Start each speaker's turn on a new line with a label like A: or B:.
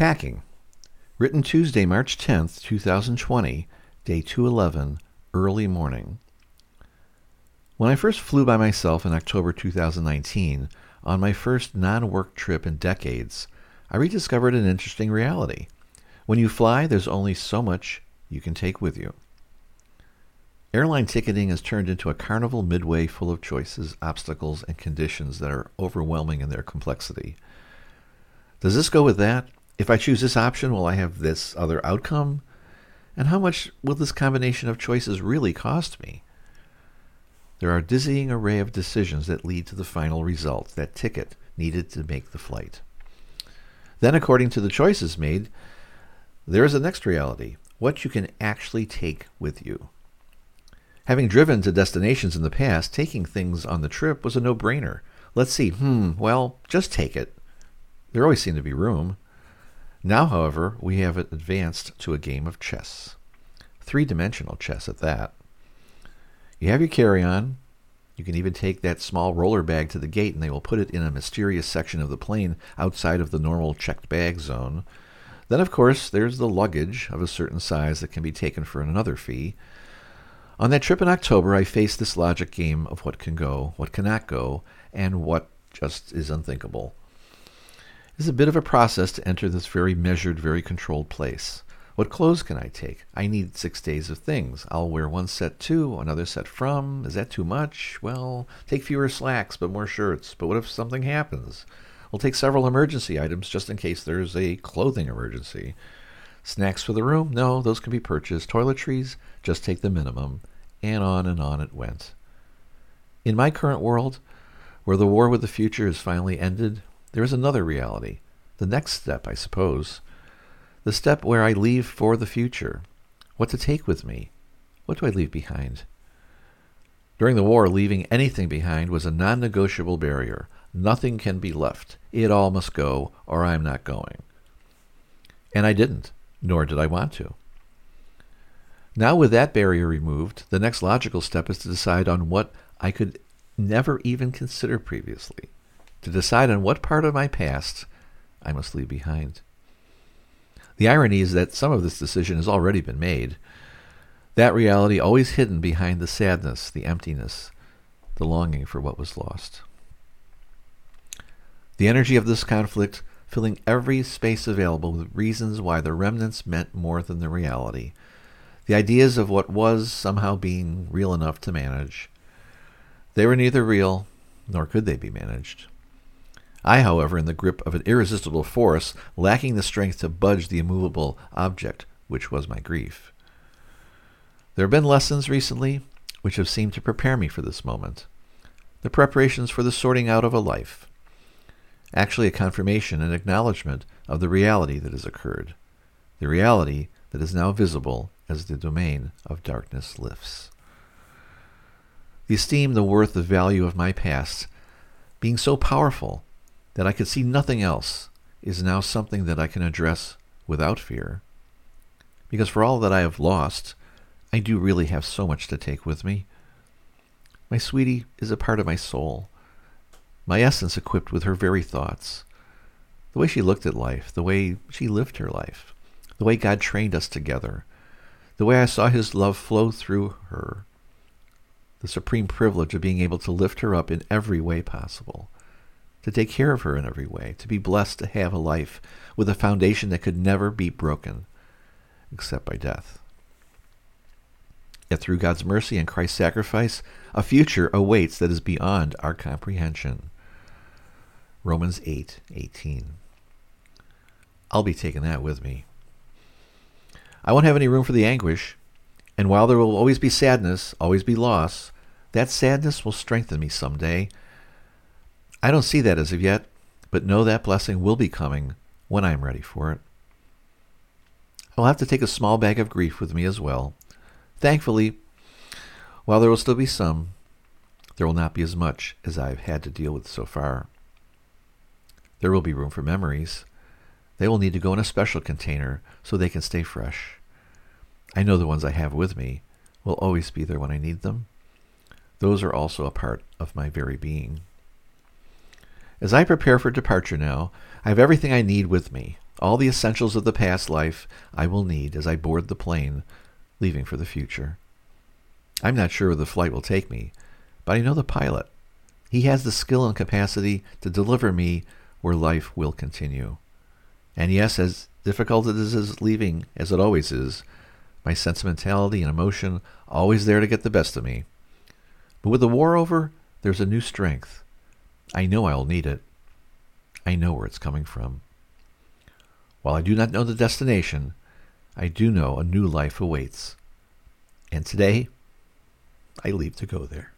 A: Packing. Written Tuesday, March 10th, 2020, day 211, early morning. When I first flew by myself in October 2019, on my first non work trip in decades, I rediscovered an interesting reality. When you fly, there's only so much you can take with you. Airline ticketing has turned into a carnival midway full of choices, obstacles, and conditions that are overwhelming in their complexity. Does this go with that? If I choose this option, will I have this other outcome? And how much will this combination of choices really cost me? There are a dizzying array of decisions that lead to the final result, that ticket needed to make the flight. Then, according to the choices made, there is the next reality what you can actually take with you. Having driven to destinations in the past, taking things on the trip was a no brainer. Let's see, hmm, well, just take it. There always seemed to be room. Now, however, we have advanced to a game of chess. Three dimensional chess at that. You have your carry on. You can even take that small roller bag to the gate and they will put it in a mysterious section of the plane outside of the normal checked bag zone. Then, of course, there's the luggage of a certain size that can be taken for another fee. On that trip in October, I faced this logic game of what can go, what cannot go, and what just is unthinkable. It's a bit of a process to enter this very measured, very controlled place. What clothes can I take? I need six days of things. I'll wear one set to, another set from. Is that too much? Well, take fewer slacks, but more shirts. But what if something happens? We'll take several emergency items just in case there's a clothing emergency. Snacks for the room? No, those can be purchased. Toiletries? Just take the minimum and on and on it went. In my current world, where the war with the future is finally ended, there is another reality. The next step, I suppose. The step where I leave for the future. What to take with me? What do I leave behind? During the war, leaving anything behind was a non negotiable barrier. Nothing can be left. It all must go, or I'm not going. And I didn't, nor did I want to. Now, with that barrier removed, the next logical step is to decide on what I could never even consider previously, to decide on what part of my past I must leave behind. The irony is that some of this decision has already been made. That reality always hidden behind the sadness, the emptiness, the longing for what was lost. The energy of this conflict filling every space available with reasons why the remnants meant more than the reality the ideas of what was somehow being real enough to manage. They were neither real, nor could they be managed. I, however, in the grip of an irresistible force, lacking the strength to budge the immovable object, which was my grief. There have been lessons recently which have seemed to prepare me for this moment. The preparations for the sorting out of a life. Actually, a confirmation and acknowledgement of the reality that has occurred. The reality that is now visible as the domain of darkness lifts. The esteem, the worth, the value of my past, being so powerful that I could see nothing else, is now something that I can address without fear. Because for all that I have lost, I do really have so much to take with me. My sweetie is a part of my soul, my essence equipped with her very thoughts. The way she looked at life, the way she lived her life, the way God trained us together, the way I saw his love flow through her, the supreme privilege of being able to lift her up in every way possible, to take care of her in every way, to be blessed to have a life with a foundation that could never be broken except by death. Yet through God's mercy and Christ's sacrifice, a future awaits that is beyond our comprehension. Romans 8, 18. I'll be taking that with me. I won't have any room for the anguish. And while there will always be sadness, always be loss, that sadness will strengthen me some day. I don't see that as of yet, but know that blessing will be coming when I am ready for it. I will have to take a small bag of grief with me as well. Thankfully, while there will still be some, there will not be as much as I have had to deal with so far. There will be room for memories, they will need to go in a special container so they can stay fresh. I know the ones I have with me will always be there when I need them. Those are also a part of my very being. As I prepare for departure now, I have everything I need with me, All the essentials of the past life I will need as I board the plane, leaving for the future. I'm not sure where the flight will take me, but I know the pilot. He has the skill and capacity to deliver me where life will continue. And yes, as difficult as it is leaving, as it always is, my sentimentality and emotion always there to get the best of me. But with the war over, there's a new strength. I know I'll need it. I know where it's coming from. While I do not know the destination, I do know a new life awaits. And today, I leave to go there.